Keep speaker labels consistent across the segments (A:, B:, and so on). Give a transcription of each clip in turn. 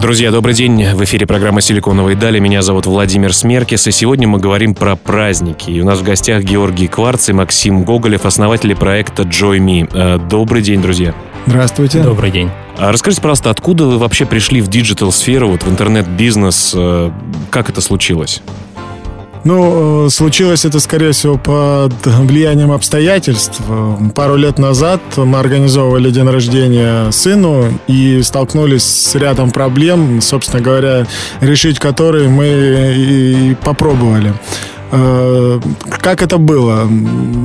A: Друзья, добрый день. В эфире программа «Силиконовые дали». Меня зовут Владимир Смеркис, и сегодня мы говорим про праздники. И у нас в гостях Георгий Кварц и Максим Гоголев, основатели проекта Joy.me. Э, добрый день, друзья.
B: Здравствуйте.
C: Добрый день.
A: А расскажите, пожалуйста, откуда вы вообще пришли в digital-сферу, вот в интернет-бизнес? Э, как это случилось?
B: Ну, э, случилось это, скорее всего, под влиянием обстоятельств. Пару лет назад мы организовывали день рождения сыну и столкнулись с рядом проблем, собственно говоря, решить которые мы и попробовали. Э, как это было?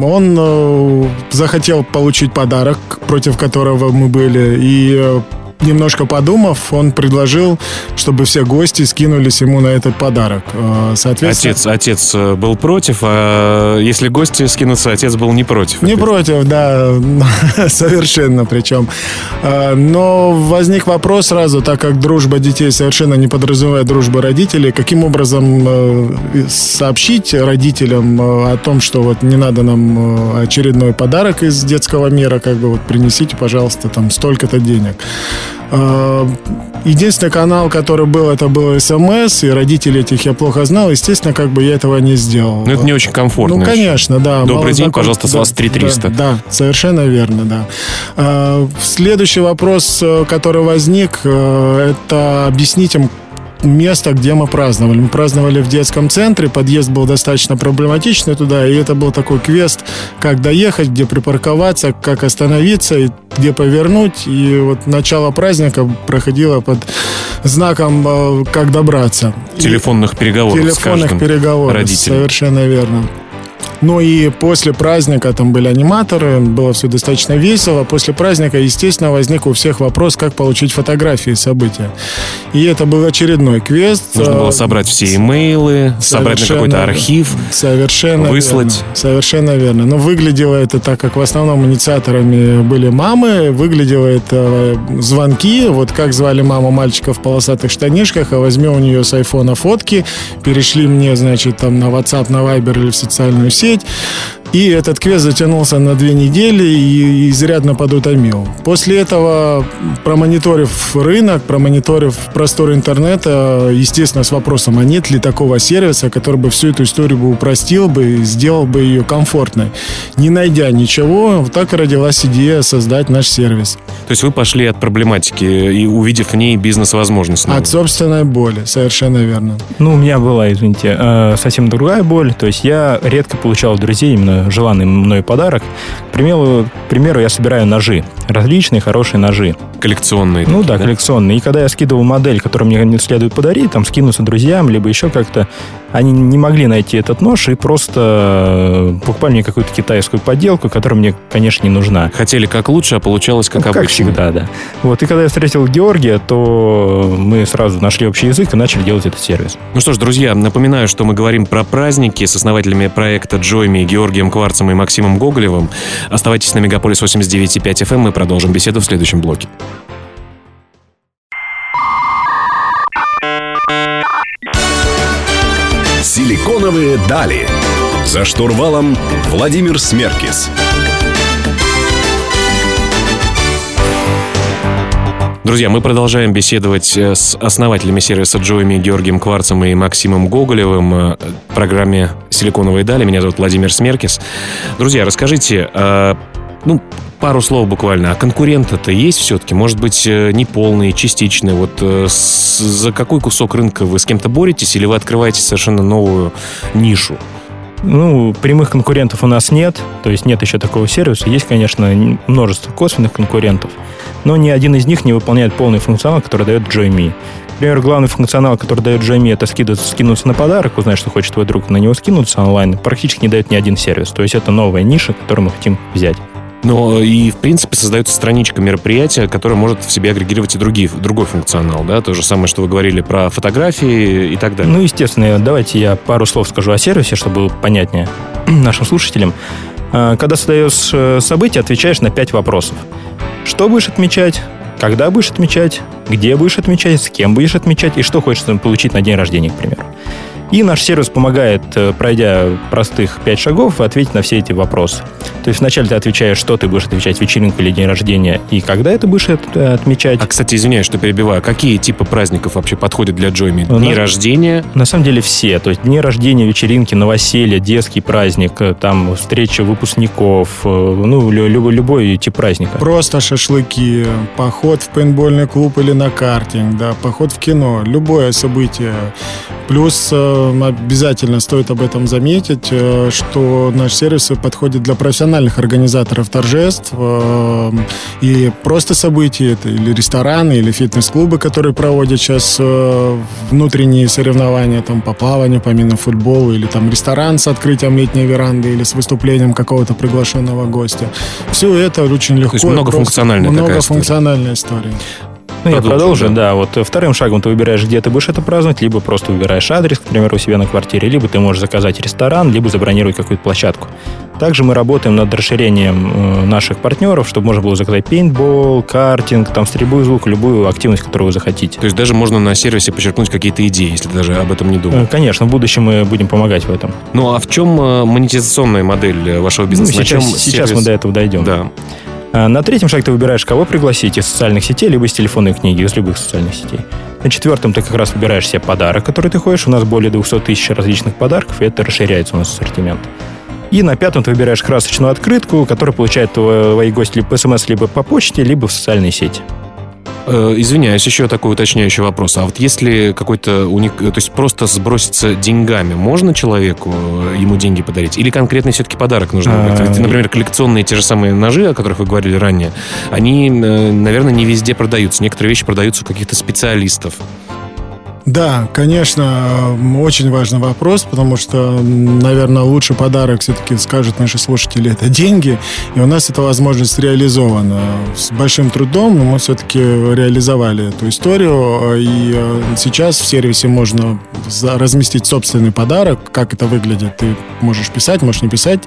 B: Он э, захотел получить подарок, против которого мы были, и немножко подумав, он предложил, чтобы все гости скинулись ему на этот подарок.
A: Э, соответственно... Отец, отец э, был против, а если гости скинутся, отец был не против.
B: Не против, да, совершенно причем. Э, но возник вопрос сразу, так как дружба детей совершенно не подразумевает дружбы родителей, каким образом сообщить родителям о том, что вот не надо нам очередной подарок из детского мира, как бы вот принесите, пожалуйста, там столько-то денег. Э, единственный канал, который был, это был СМС, и родителей этих я плохо знал. Естественно, как бы я этого не сделал.
A: Ну, это не очень комфортно.
B: Ну, конечно, да.
A: Добрый день, знаком... пожалуйста, с да, вас 3300.
B: Да, да, совершенно верно, да. Э, следующий вопрос, э, который возник, это объяснить им, место, где мы праздновали. Мы праздновали в детском центре, подъезд был достаточно проблематичный туда, и это был такой квест, как доехать, где припарковаться, как остановиться, и где повернуть. И вот начало праздника проходило под знаком э, «Как добраться».
A: Телефонных переговоров
B: Телефонных переговоров, родителям. совершенно верно. Ну и после праздника там были аниматоры, было все достаточно весело. После праздника, естественно, возник у всех вопрос, как получить фотографии события. И это был очередной квест.
A: Нужно было собрать все имейлы, собрать на какой-то архив,
B: совершенно
A: выслать.
B: Верно, совершенно верно. Но выглядело это так, как в основном инициаторами были мамы, выглядело это звонки, вот как звали маму мальчика в полосатых штанишках, а возьми у нее с айфона фотки, перешли мне, значит, там на WhatsApp, на Viber или в социальную сеть, сеть. И этот квест затянулся на две недели и изрядно подутомил. После этого, промониторив рынок, промониторив простор интернета, естественно, с вопросом, а нет ли такого сервиса, который бы всю эту историю бы упростил бы и сделал бы ее комфортной. Не найдя ничего, так и родилась идея создать наш сервис.
A: То есть вы пошли от проблематики и увидев в ней бизнес-возможность?
B: От собственной боли, совершенно верно.
C: Ну, у меня была, извините, э, совсем другая боль. То есть я редко получал друзей именно желанный мной подарок. Примеру, к примеру, я собираю ножи. Различные хорошие ножи.
A: Коллекционные.
C: Ну да, да, коллекционные. И когда я скидывал модель, которую мне следует подарить, там скинуться друзьям, либо еще как-то, они не могли найти этот нож и просто покупали мне какую-то китайскую подделку, которая мне, конечно, не нужна.
A: Хотели как лучше, а получалось как ну, обычно.
C: Как всегда, да. Вот, и когда я встретил Георгия, то мы сразу нашли общий язык и начали делать этот сервис.
A: Ну что ж, друзья, напоминаю, что мы говорим про праздники с основателями проекта Джойми Георгием Кварцем и Максимом Гоголевым. Оставайтесь на Мегаполис 89.5 FM, мы продолжим беседу в следующем блоке.
D: Силиконовые дали. За штурвалом Владимир Смеркис.
A: Друзья, мы продолжаем беседовать э, с основателями сервиса Джоями Георгием Кварцем и Максимом Гоголевым э, в программе «Силиконовые дали». Меня зовут Владимир Смеркис. Друзья, расскажите, э, ну, пару слов буквально. А конкуренты-то есть все-таки? Может быть, не полные, частичные? Вот за какой кусок рынка вы с кем-то боретесь или вы открываете совершенно новую нишу?
C: Ну, прямых конкурентов у нас нет, то есть нет еще такого сервиса. Есть, конечно, множество косвенных конкурентов, но ни один из них не выполняет полный функционал, который дает JoyMe. Например, главный функционал, который дает JoyMe, это скидываться, скинуться на подарок, узнать, что хочет твой друг, на него скинуться онлайн, практически не дает ни один сервис. То есть это новая ниша, которую мы хотим взять.
A: Но и, в принципе, создается страничка мероприятия, которая может в себе агрегировать и другие, другой функционал, да? То же самое, что вы говорили про фотографии и так далее.
C: Ну, естественно, давайте я пару слов скажу о сервисе, чтобы было понятнее нашим слушателям. А, когда создаешь э, событие, отвечаешь на пять вопросов. что будешь отмечать, когда будешь отмечать, где будешь отмечать, с кем будешь отмечать и что хочешь получить на день рождения, к примеру. И наш сервис помогает, э, пройдя простых пять шагов, ответить на все эти вопросы. То есть вначале ты отвечаешь, что ты будешь отвечать, вечеринка или день рождения, и когда это будешь э, отмечать.
A: А, кстати, извиняюсь, что перебиваю. Какие типы праздников вообще подходят для Джойми? Дни на, рождения?
C: На самом деле все. То есть дни рождения, вечеринки, новоселья, детский праздник, э, там встреча выпускников, ну, любой, любой тип праздника.
B: Просто шашлыки, поход в пейнтбольный клуб или на картинг, да, поход в кино, любое событие. Плюс обязательно стоит об этом заметить, э, что наш сервис подходит для профессиональных организаторов торжеств э, и просто событий, это или рестораны, или фитнес-клубы, которые проводят сейчас э, внутренние соревнования там, по плаванию, по мини-футболу, или там ресторан с открытием летней веранды, или с выступлением какого-то приглашенного гостя. Все это очень легко. То
A: есть многофункциональная
B: Многофункциональная история.
C: Ну, я продолжу, да. Вот вторым шагом ты выбираешь, где ты будешь это праздновать, либо просто выбираешь адрес, к примеру, у себя на квартире, либо ты можешь заказать ресторан, либо забронировать какую-то площадку. Также мы работаем над расширением э, наших партнеров, чтобы можно было заказать пейнтбол, картинг, там стрельбу из лука, любую активность, которую вы захотите.
A: То есть даже можно на сервисе подчеркнуть какие-то идеи, если даже об этом не думать. Э,
C: конечно, в будущем мы будем помогать в этом.
A: Ну а в чем э, монетизационная модель вашего бизнеса?
C: Ну, сейчас, сейчас мы до этого дойдем.
A: Да.
C: А, на третьем шаге ты выбираешь, кого пригласить из социальных сетей, либо из телефонной книги, из любых социальных сетей. На четвертом ты как раз выбираешь себе подарок, который ты хочешь. У нас более 200 тысяч различных подарков, и это расширяется у нас ассортимент. И на пятом ты выбираешь красочную открытку, которую получают твои гости либо по смс, либо по почте, либо в социальной сети.
A: Э, извиняюсь, еще такой уточняющий вопрос. А вот если какой-то уник... То есть просто сброситься деньгами, можно человеку э, ему деньги подарить? Или конкретный все-таки подарок нужно? А, например, коллекционные те же самые ножи, о которых вы говорили ранее, они, э, наверное, не везде продаются. Некоторые вещи продаются у каких-то специалистов.
B: Да, конечно, очень важный вопрос, потому что, наверное, лучший подарок все-таки скажут наши слушатели, это деньги, и у нас эта возможность реализована. С большим трудом мы все-таки реализовали эту историю, и э, сейчас в сервисе можно разместить собственный подарок, как это выглядит. Ты можешь писать, можешь не писать.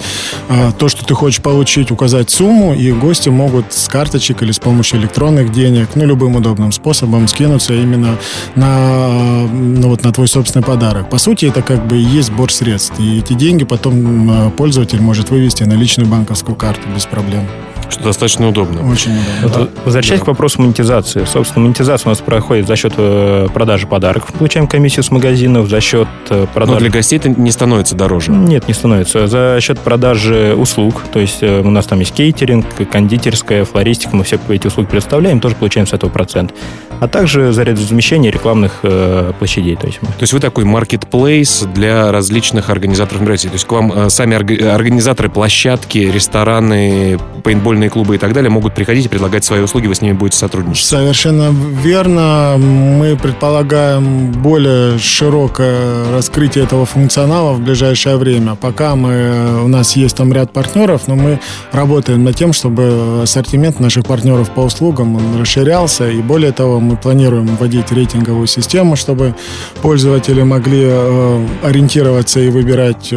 B: А, то, что ты хочешь получить, указать сумму, и гости могут с карточек или с помощью электронных денег, ну, любым удобным способом скинуться именно на ну, вот на твой собственный подарок. По сути, это как бы и есть сбор средств. И эти деньги потом пользователь может вывести на личную банковскую карту без проблем.
A: Что достаточно удобно.
B: Очень удобно.
C: Вот, возвращаясь да. к вопросу монетизации. Собственно, монетизация у нас проходит за счет э, продажи подарков. Получаем комиссию с магазинов, за счет э, продажи...
A: Но для гостей это не становится дороже?
C: Нет, не становится. За счет продажи услуг. То есть э, у нас там есть кейтеринг, кондитерская, флористика. Мы все эти услуги представляем, тоже получаем с этого процент. А также за размещение рекламных э, площадей. То есть, мы...
A: то есть вы такой маркетплейс для различных организаторов мероприятий. То есть к вам э, сами организаторы площадки, рестораны, пейнтбольные футбольные клубы и так далее могут приходить и предлагать свои услуги, вы с ними будете сотрудничать.
B: Совершенно верно. Мы предполагаем более широкое раскрытие этого функционала в ближайшее время. Пока мы, у нас есть там ряд партнеров, но мы работаем над тем, чтобы ассортимент наших партнеров по услугам он расширялся. И более того, мы планируем вводить рейтинговую систему, чтобы пользователи могли э, ориентироваться и выбирать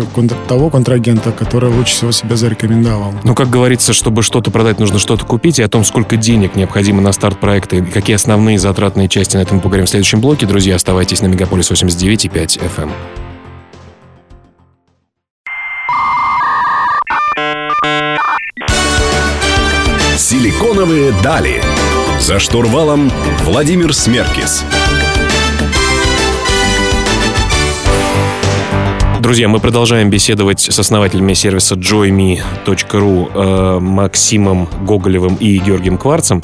B: того контрагента, который лучше всего себя зарекомендовал.
A: Ну, как говорится, чтобы что-то что-то продать, нужно что-то купить, и о том, сколько денег необходимо на старт проекта, и какие основные затратные части на этом мы поговорим в следующем блоке. Друзья, оставайтесь на Мегаполис 89,5 FM.
D: Силиконовые дали. За штурвалом Владимир Смеркис.
A: Друзья, мы продолжаем беседовать с основателями сервиса joyme.ru э, Максимом Гоголевым и Георгием Кварцем.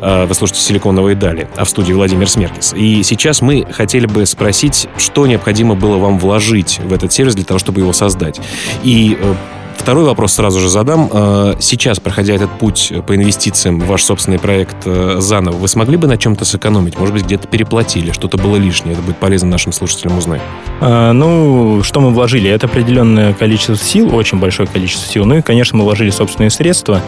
A: Э, вы слушаете «Силиконовые дали», а в студии Владимир Смеркис. И сейчас мы хотели бы спросить, что необходимо было вам вложить в этот сервис для того, чтобы его создать. И э, Второй вопрос сразу же задам. Э, сейчас, проходя этот путь по инвестициям в ваш собственный проект э, заново, вы смогли бы на чем-то сэкономить? Может быть, где-то переплатили, что-то было лишнее? Это будет полезно нашим слушателям узнать.
C: А, ну, что мы вложили? Это определенное количество сил, очень большое количество сил. Ну и, конечно, мы вложили собственные средства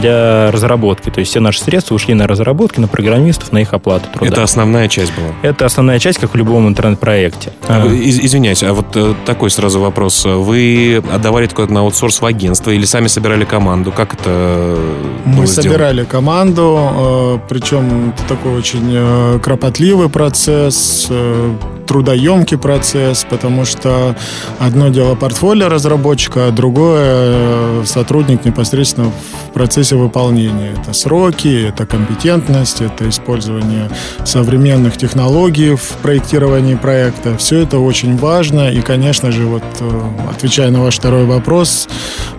C: для разработки. То есть все наши средства ушли на разработки, на программистов, на их оплату труда.
A: Это основная часть была?
C: Это основная часть, как в любом интернет-проекте.
A: А, из, извиняюсь, а вот такой сразу вопрос. Вы отдавали только на аутсорс в агентство или сами собирали команду? Как это
B: Мы
A: было
B: собирали команду, э, причем это такой очень э, кропотливый процесс, э, трудоемкий процесс, потому что одно дело портфолио разработчика, а другое э, сотрудник непосредственно в процессе выполнения. Это сроки, это компетентность, это использование современных технологий в проектировании проекта. Все это очень важно. И, конечно же, вот э, отвечая на ваш второй вопрос,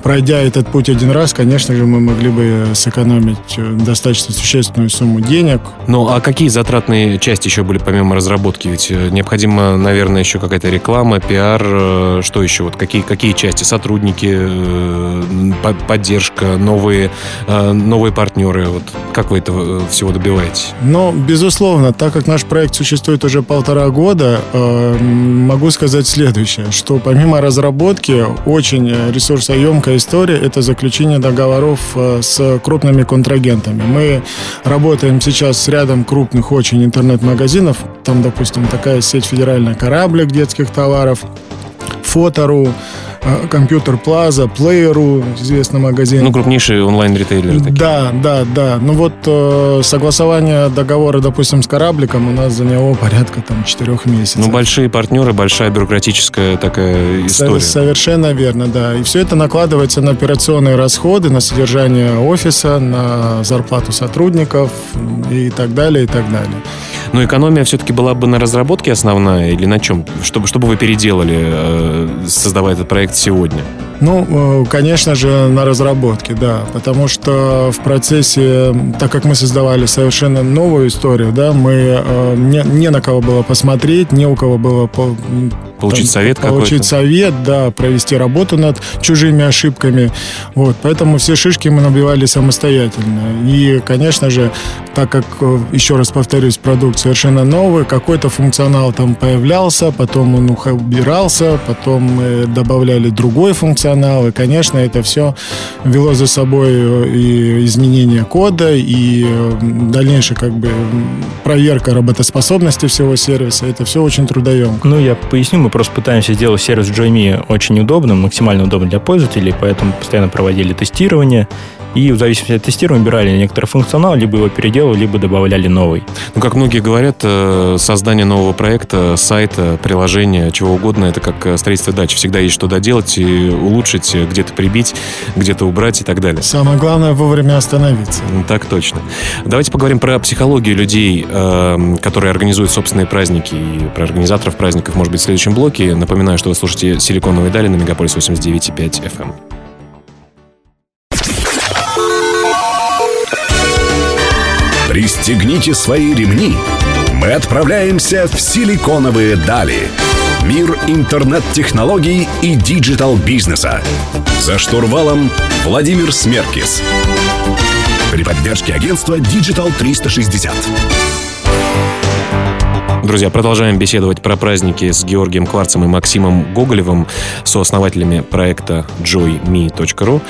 B: пройдя этот путь один раз, конечно же, мы могли бы сэкономить э, достаточно существенную сумму денег.
A: Ну, а какие затратные части еще были помимо разработки? Ведь э, необходимо, наверное, еще какая-то реклама, пиар, э, что еще? Вот какие, какие части? Сотрудники, э, по- поддержка, новые, э, новые партнеры. Вот как вы этого всего добиваетесь?
B: Но, безусловно, так как наш проект существует уже полтора года, могу сказать следующее, что помимо разработки, очень ресурсоемкая история – это заключение договоров с крупными контрагентами. Мы работаем сейчас с рядом крупных очень интернет-магазинов. Там, допустим, такая сеть «Федеральная кораблик» детских товаров, Фотору, э, Компьютер Плаза, Плееру, известный магазин.
A: Ну, крупнейшие онлайн-ритейлеры такие.
B: Да, да, да. Ну вот э, согласование договора, допустим, с корабликом у нас заняло порядка там четырех месяцев.
A: Ну, большие партнеры, большая бюрократическая такая история.
B: Совершенно верно, да. И все это накладывается на операционные расходы, на содержание офиса, на зарплату сотрудников и так далее, и так далее.
A: Но экономия все-таки была бы на разработке основная или на чем? Чтобы, чтобы вы переделали, э, создавая этот проект сегодня?
B: Ну, э, конечно же, на разработке, да. Потому что в процессе, так как мы создавали совершенно новую историю, да, мы э, не, не на кого было посмотреть, не у кого было по-
A: Получить
B: там,
A: совет
B: Получить
A: какой-то?
B: совет, да, провести работу над чужими ошибками. Вот, поэтому все шишки мы набивали самостоятельно. И, конечно же, так как, э, еще раз повторюсь, продукт совершенно новый, какой-то функционал там появлялся, потом он убирался, потом мы добавляли другой функционал, и, конечно, это все вело за собой э, и изменение кода, и дальнейшая как бы проверка работоспособности всего сервиса. Это все очень трудоемко.
C: Ну, я поясню, мы просто пытаемся сделать сервис JME очень удобным, максимально удобным для пользователей, поэтому постоянно проводили тестирование, и в зависимости от тестирования убирали некоторый функционал, либо его переделывали, либо добавляли новый.
A: Ну, как многие говорят, э, создание нового проекта, сайта, приложения, чего угодно, это как э, строительство дачи. Всегда есть что доделать и улучшить, э, где-то прибить, где-то убрать и так далее.
B: Самое главное вовремя остановиться.
A: Ну, Так точно. Давайте поговорим про психологию людей, э, которые организуют собственные праздники, и про организаторов праздников, может быть, в следующем блоке. Напоминаю, что вы слушаете «Силиконовые дали» на Мегаполис 89,5 FM.
D: Пристегните свои ремни. Мы отправляемся в силиконовые дали. Мир интернет-технологий и digital-бизнеса. За штурвалом Владимир Смеркис. При поддержке агентства Digital 360.
A: Друзья, продолжаем беседовать про праздники с Георгием Кварцем и Максимом Гоголевым, сооснователями проекта joyme.ru.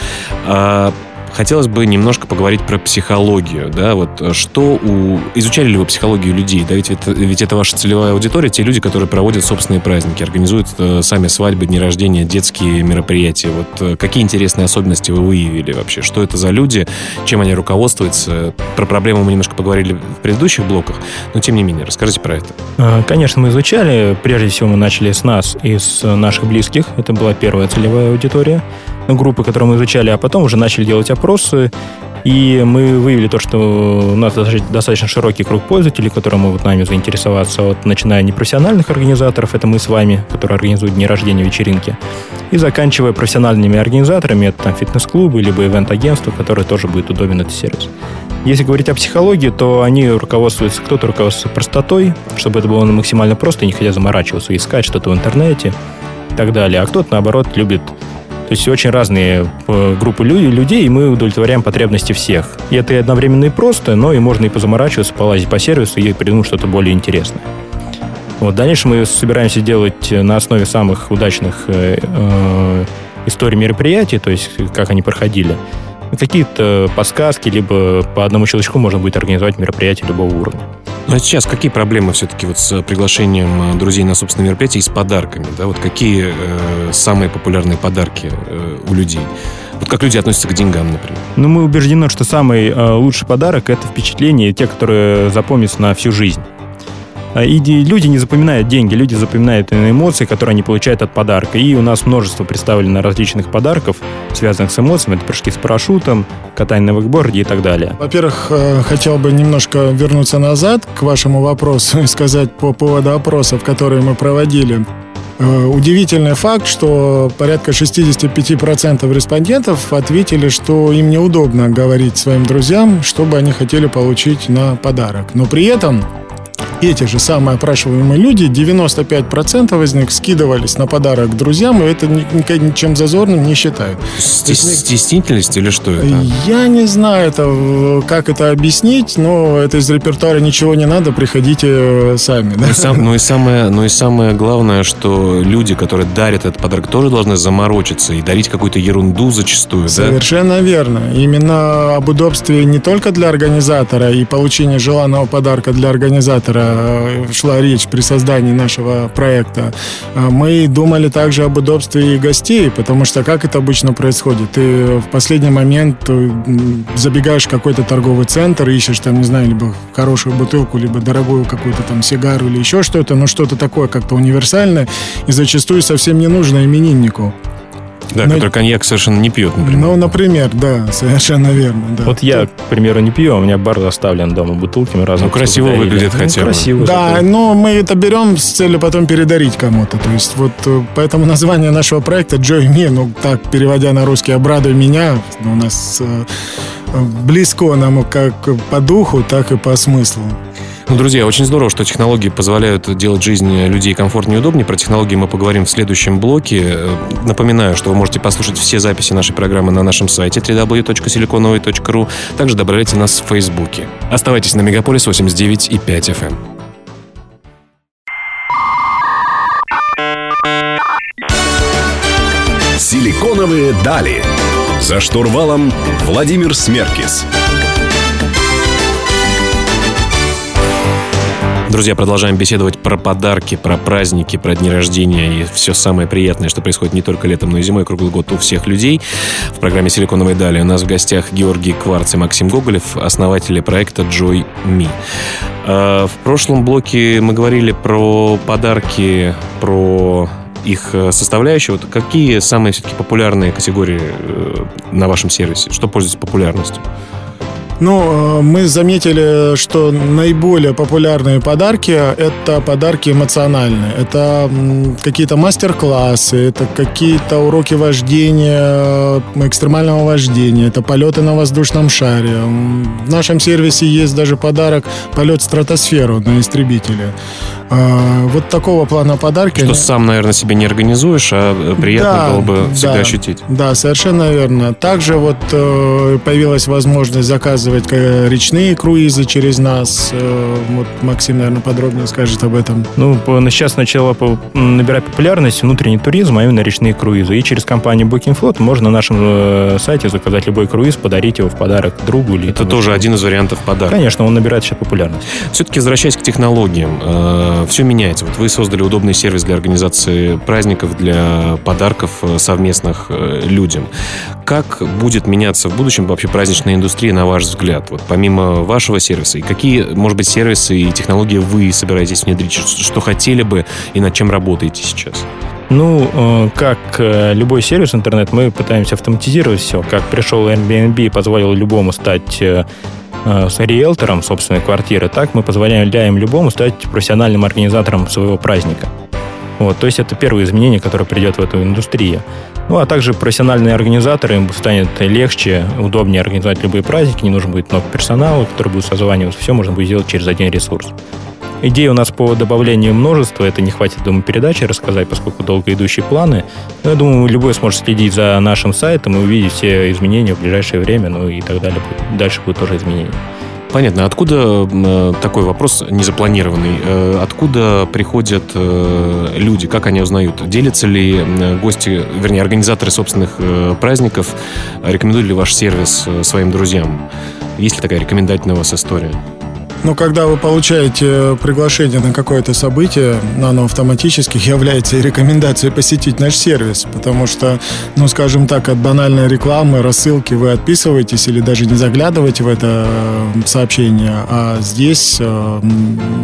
A: Хотелось бы немножко поговорить про психологию, да, вот э, что у... Изучали ли вы психологию людей, да, ведь это, ведь это ваша целевая аудитория, те люди, которые проводят собственные праздники, организуют э, сами свадьбы, дни рождения, детские мероприятия, вот э, какие интересные особенности вы выявили вообще, что это за люди, чем они руководствуются, про проблемы мы немножко поговорили в предыдущих блоках, но тем не менее, расскажите про это.
C: Конечно, мы изучали. Прежде всего, мы начали с нас и с наших близких. Это была первая целевая аудитория группы, которую мы изучали, а потом уже начали делать опросы. И мы выявили то, что у нас достаточно- достаточно широкий круг пользователей, которые могут нами заинтересоваться, вот, начиная непрофессиональных организаторов, это мы с вами, которые организуют дни рождения, вечеринки, и заканчивая профессиональными организаторами, это там фитнес-клубы, либо ивент-агентства, которые тоже будет удобен этот сервис. Если говорить о психологии, то они руководствуются, кто-то руководствуется простотой, чтобы это было максимально просто, не хотя заморачиваться, искать что-то в интернете и так далее. А кто-то, наоборот, любит то есть очень разные э, группы лю- людей, и мы удовлетворяем потребности всех. И это и одновременно и просто, но и можно и позаморачиваться, полазить по сервису и придумать что-то более интересное. Вот, дальше мы собираемся делать на основе самых удачных э, э, историй мероприятий, то есть как они проходили. Какие-то подсказки, либо по одному щелчку можно будет организовать мероприятие любого уровня.
A: Ну а сейчас какие проблемы все-таки вот с приглашением э, друзей на собственное мероприятие и с подарками? Да? Вот какие э, самые популярные подарки э, у людей? Вот как люди относятся к деньгам, например?
C: Ну, мы убеждены, что самый э, лучший подарок – это впечатление, те, которые запомнятся на всю жизнь. А, и люди не запоминают деньги, люди запоминают эмоции, которые они получают от подарка. И у нас множество представлено различных подарков, связанных с эмоциями. Это прыжки с парашютом, катание на вейкборде и так далее.
B: Во-первых, э, хотел бы немножко вернуться назад к вашему вопросу и сказать по поводу опросов, которые мы проводили. Э, удивительный факт, что порядка 65% респондентов ответили, что им неудобно говорить своим друзьям, что бы они хотели получить на подарок. Но при этом эти же самые опрашиваемые люди, 95% из них скидывались на подарок друзьям, и это ничем зазорным не считают.
A: Стеснительность или что это?
B: Я не знаю, это, как это объяснить, но это из репертуара ничего не надо, приходите э, сами. Да?
A: Ну, и сам, ну, и самое, ну и самое главное, что люди, которые дарят этот подарок, тоже должны заморочиться и дарить какую-то ерунду зачастую.
B: Совершенно
A: да?
B: верно. Именно об удобстве не только для организатора и получения желанного подарка для организатора, шла речь при создании нашего проекта, э, мы думали также об удобстве и гостей, потому что как это обычно происходит? Ты в последний момент э, забегаешь в какой-то торговый центр, ищешь там, не знаю, либо хорошую бутылку, либо дорогую какую-то там сигару или еще что-то, но что-то такое как-то универсальное и зачастую совсем не нужно имениннику.
A: Да, Но... который коньяк совершенно не пьет, например.
B: Ну, например, да, совершенно верно. Да.
C: Вот я, к примеру, не пью, а у меня бар заставлен дома бутылками разных.
A: Ну, красиво выглядит ну, хотя бы.
B: Красиво. Да, зато. но мы это берем с целью потом передарить кому-то. То есть вот э, поэтому название нашего проекта Joy Me, ну так, переводя на русский, обрадуй меня, у нас э, близко нам как по духу, так и по смыслу.
A: Ну, друзья, очень здорово, что технологии позволяют делать жизнь людей комфортнее и удобнее. Про технологии мы поговорим в следующем блоке. Напоминаю, что вы можете послушать все записи нашей программы на нашем сайте www.siliconovой.ru. Также добавляйте нас в Фейсбуке. Оставайтесь на Мегаполис 89 и 5 FM.
D: Силиконовые дали. За штурвалом Владимир Смеркис.
A: Друзья, продолжаем беседовать про подарки, про праздники, про дни рождения и все самое приятное, что происходит не только летом, но и зимой, круглый год у всех людей. В программе «Силиконовые дали» у нас в гостях Георгий Кварц и Максим Гоголев, основатели проекта Joy Me. А, в прошлом блоке мы говорили про подарки, про их э, составляющие. Вот какие самые все-таки популярные категории э, на вашем сервисе? Что пользуется популярностью?
B: Ну, э, мы заметили, что наиболее популярные подарки – это подарки эмоциональные. Это какие-то мастер-классы, это какие-то уроки вождения, экстремального вождения, это полеты на воздушном шаре. В нашем сервисе есть даже подарок «Полет в стратосферу» на истребителе. А, вот такого плана подарки.
A: Что сам, наверное, себе не организуешь, а э, приятно да, было бы всегда
B: да,
A: ощутить.
B: Да, совершенно верно. Также вот э, появилась возможность заказывать э, речные круизы через нас. Вот Максим, наверное, подробнее скажет об этом.
C: Ну, сейчас начала набирать популярность внутренний туризм, а именно речные круизы. И через компанию Booking Float можно на нашем сайте заказать любой круиз, подарить его в подарок другу. Или
A: Это тоже один из вариантов подарка.
C: Конечно, он набирает сейчас популярность.
A: Все-таки возвращаясь к технологиям, все меняется. Вот вы создали удобный сервис для организации праздников, для подарков э, совместных э, людям. Как будет меняться в будущем вообще праздничная индустрия, на ваш взгляд? Вот помимо вашего сервиса, и какие, может быть, сервисы и технологии вы собираетесь внедрить? Что хотели бы и над чем работаете сейчас?
C: Ну, э, как любой сервис интернет, мы пытаемся автоматизировать все. Как пришел Airbnb и позволил любому стать с риэлтором собственной квартиры, так мы позволяем любому стать профессиональным организатором своего праздника. Вот, то есть это первое изменение, которое придет в эту индустрию. Ну, а также профессиональные организаторы, им станет легче, удобнее организовать любые праздники, не нужно будет много персонала, который будет созваниваться, все можно будет сделать через один ресурс. Идей у нас по добавлению множества, это не хватит, думаю, передачи рассказать, поскольку долго идущие планы. Но я думаю, любой сможет следить за нашим сайтом и увидеть все изменения в ближайшее время, ну и так далее. Дальше будут тоже изменения.
A: Понятно. Откуда э, такой вопрос незапланированный? Э, откуда приходят э, люди? Как они узнают? Делятся ли э, гости, вернее, организаторы собственных э, праздников, рекомендуют ли ваш сервис э, своим друзьям? Есть ли такая рекомендательная у вас история?
B: Ну, когда вы получаете приглашение на какое-то событие, оно автоматически является и рекомендацией посетить наш сервис, потому что, ну, скажем так, от банальной рекламы, рассылки вы отписываетесь или даже не заглядываете в это э, сообщение, а здесь э,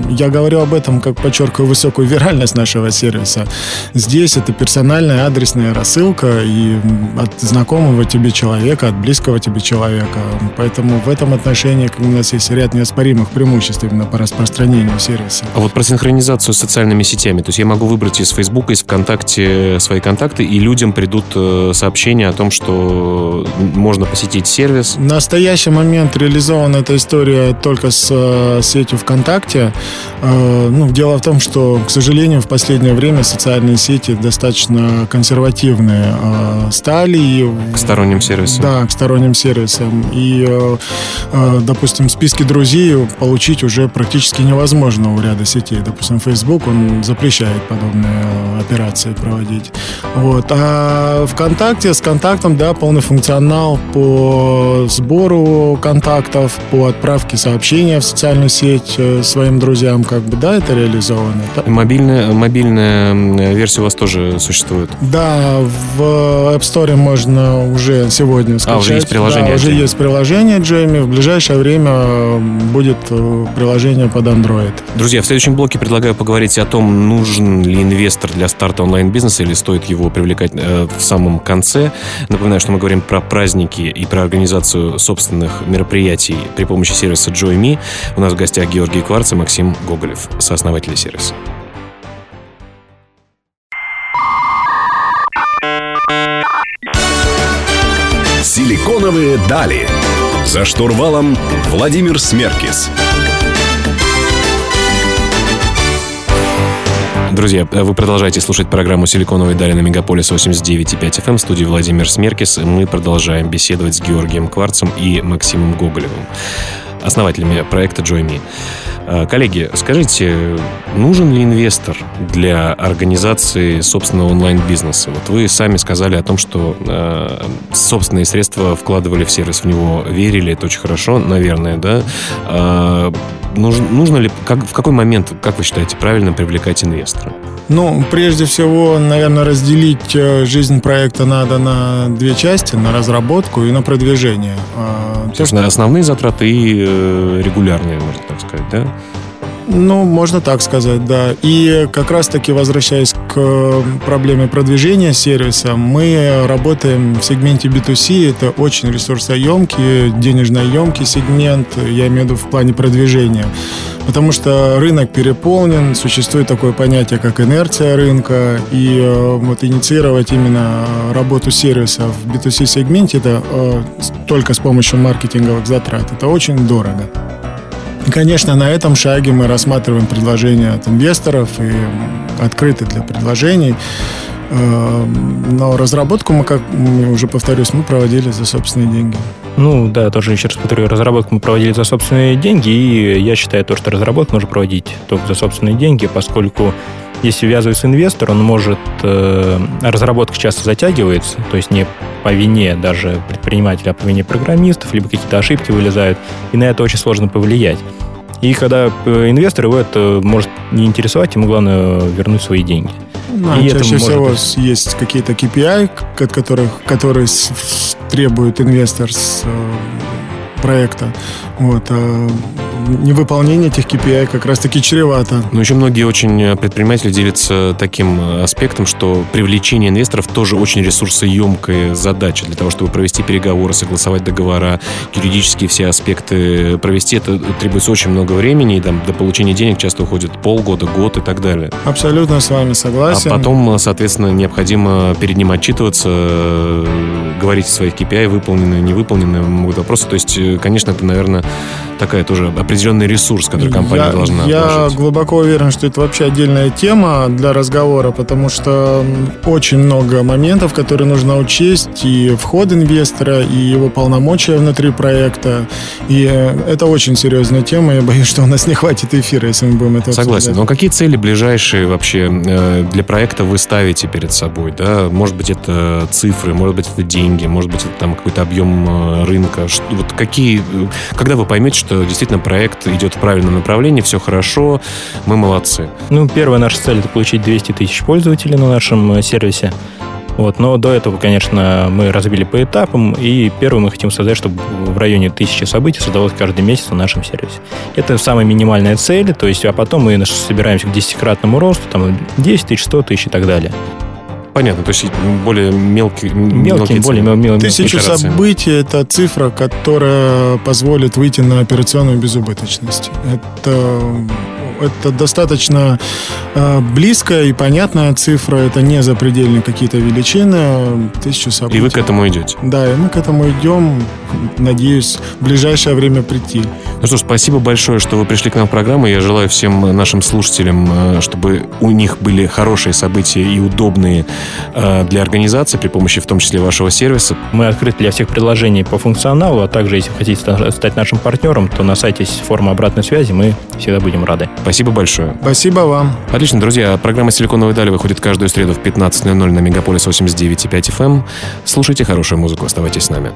B: я говорю об этом, как подчеркиваю высокую виральность нашего сервиса. Здесь это персональная адресная рассылка и от знакомого тебе человека, от близкого тебе человека. Поэтому в этом отношении у нас есть ряд неоспоримых преимуществ преимуществ именно по распространению сервиса.
A: А вот про синхронизацию с социальными сетями. То есть я могу выбрать из Facebook, из ВКонтакте свои контакты, и людям придут э, сообщения о том, что можно посетить сервис.
B: В настоящий момент реализована эта история только с э, сетью ВКонтакте. Э, ну, дело в том, что, к сожалению, в последнее время социальные сети достаточно консервативные стали. И,
A: к сторонним сервисам.
B: Да, к сторонним сервисам. И, допустим, списки друзей получают получить уже практически невозможно у ряда сетей. Допустим, Facebook, он запрещает подобные э, операции проводить. Вот. А ВКонтакте, с контактом, да, полный функционал по сбору контактов, по отправке сообщения в социальную сеть э, своим друзьям, как бы, да, это реализовано.
A: Мобильная, мобильная версия у вас тоже существует?
B: Да, в App Store можно уже сегодня скачать.
A: А, уже есть приложение?
B: Да, уже есть приложение Джейми. В ближайшее время будет приложение под Android.
A: Друзья, в следующем блоке предлагаю поговорить о том, нужен ли инвестор для старта онлайн-бизнеса или стоит его привлекать э, в самом конце. Напоминаю, что мы говорим про праздники и про организацию собственных мероприятий при помощи сервиса JoyMe. У нас в гостях Георгий Кварц и Максим Гоголев, сооснователи сервиса.
D: Силиконовые дали. За штурвалом Владимир Смеркис.
A: Друзья, вы продолжаете слушать программу «Силиконовые дали» на Мегаполис 89.5 FM эм студии Владимир Смеркис. Мы продолжаем беседовать с Георгием Кварцем и Максимом Гоголевым, основателями проекта JoyMe. Э, коллеги, скажите, нужен ли инвестор для организации собственного онлайн-бизнеса? Вот вы сами сказали о том, что э, собственные средства вкладывали в сервис, в него верили, это очень хорошо, наверное, да? Э, нужно, нужно ли, как, в какой момент, как вы считаете, правильно привлекать инвестора?
B: Ну, прежде всего, наверное, разделить э, жизнь проекта надо на две части, на разработку и на продвижение.
A: А, То есть на основные затраты и э, регулярные, можно так сказать, да?
B: Ну, можно так сказать, да. И как раз-таки, возвращаясь к проблеме продвижения сервиса, мы работаем в сегменте B2C. Это очень ресурсоемкий, денежноемкий сегмент, я имею в виду в плане продвижения. Потому что рынок переполнен, существует такое понятие, как инерция рынка, и э, вот инициировать именно работу сервиса в B2C-сегменте это э, только с помощью маркетинговых затрат. Это очень дорого. И, конечно, на этом шаге мы рассматриваем предложения от инвесторов и открыты для предложений. Э, но разработку мы, как уже повторюсь, мы проводили за собственные деньги.
C: Ну, да, тоже еще раз повторю, разработку мы проводили за собственные деньги, и я считаю то, что разработку можно проводить только за собственные деньги, поскольку если ввязывается инвестор, он может... Э, разработка часто затягивается, то есть не по вине даже предпринимателя, а по вине программистов, либо какие-то ошибки вылезают, и на это очень сложно повлиять. И когда э, инвестор его это может не интересовать, ему главное вернуть свои деньги.
B: Ну, и чаще всего быть... есть какие-то KPI, от которых, которые требует инвестор с э, проекта. Вот. Невыполнение этих KPI как раз-таки чревато.
A: Но еще многие очень э, предприниматели делятся таким э, аспектом, что привлечение инвесторов тоже очень ресурсоемкая задача для того, чтобы провести переговоры, согласовать договора, юридические все аспекты провести. Это требуется очень много времени, и там до получения денег часто уходит полгода, год и так далее.
B: Абсолютно с вами согласен.
A: А потом, соответственно, необходимо перед ним отчитываться, говорить о своих KPI, выполнены, не выполнены, могут вопросы. То есть, конечно, это, наверное, такая тоже определенная определенный ресурс, который компания
B: я,
A: должна
B: Я
A: вложить.
B: глубоко уверен, что это вообще отдельная тема для разговора, потому что очень много моментов, которые нужно учесть, и вход инвестора, и его полномочия внутри проекта. И это очень серьезная тема. Я боюсь, что у нас не хватит эфира, если мы будем это
A: Согласен.
B: обсуждать.
A: Но какие цели ближайшие вообще э, для проекта вы ставите перед собой? Да? Может быть, это цифры, может быть, это деньги, может быть, это там какой-то объем э, рынка. Вот какие, э, когда вы поймете, что действительно проект идет в правильном направлении, все хорошо, мы молодцы.
C: Ну, первая наша цель это получить 200 тысяч пользователей на нашем э, сервисе. Вот, но до этого, конечно, мы разбили по этапам, и первым мы хотим создать, чтобы в районе тысячи событий создавалось каждый месяц на нашем сервисе. Это самая минимальная цель, то есть, а потом мы собираемся к десятикратному росту, там 10 тысяч, 100 тысяч и так далее.
A: Понятно, то есть более мелкие,
C: Мелкие, более мел- мел-
B: Тысячу событий – это цифра, которая позволит выйти на операционную безубыточность. Это, это достаточно э, близкая и понятная цифра. Это не запредельные какие-то величины. Тысячу событий.
A: И вы к этому идете.
B: Да, и мы к этому идем. Надеюсь, в ближайшее время прийти.
A: Ну что ж, спасибо большое, что вы пришли к нам в программу. Я желаю всем нашим слушателям, э, чтобы у них были хорошие события и удобные э, для организации при помощи в том числе вашего сервиса.
C: Мы открыты для всех предложений по функционалу, а также, если хотите ста- стать нашим партнером, то на сайте есть форма обратной связи, мы всегда будем рады.
A: Спасибо большое.
B: Спасибо вам.
A: Отлично, друзья. Программа «Силиконовые дали» выходит каждую среду в 15.00 на Мегаполис 89.5 FM. Слушайте хорошую музыку, оставайтесь с нами.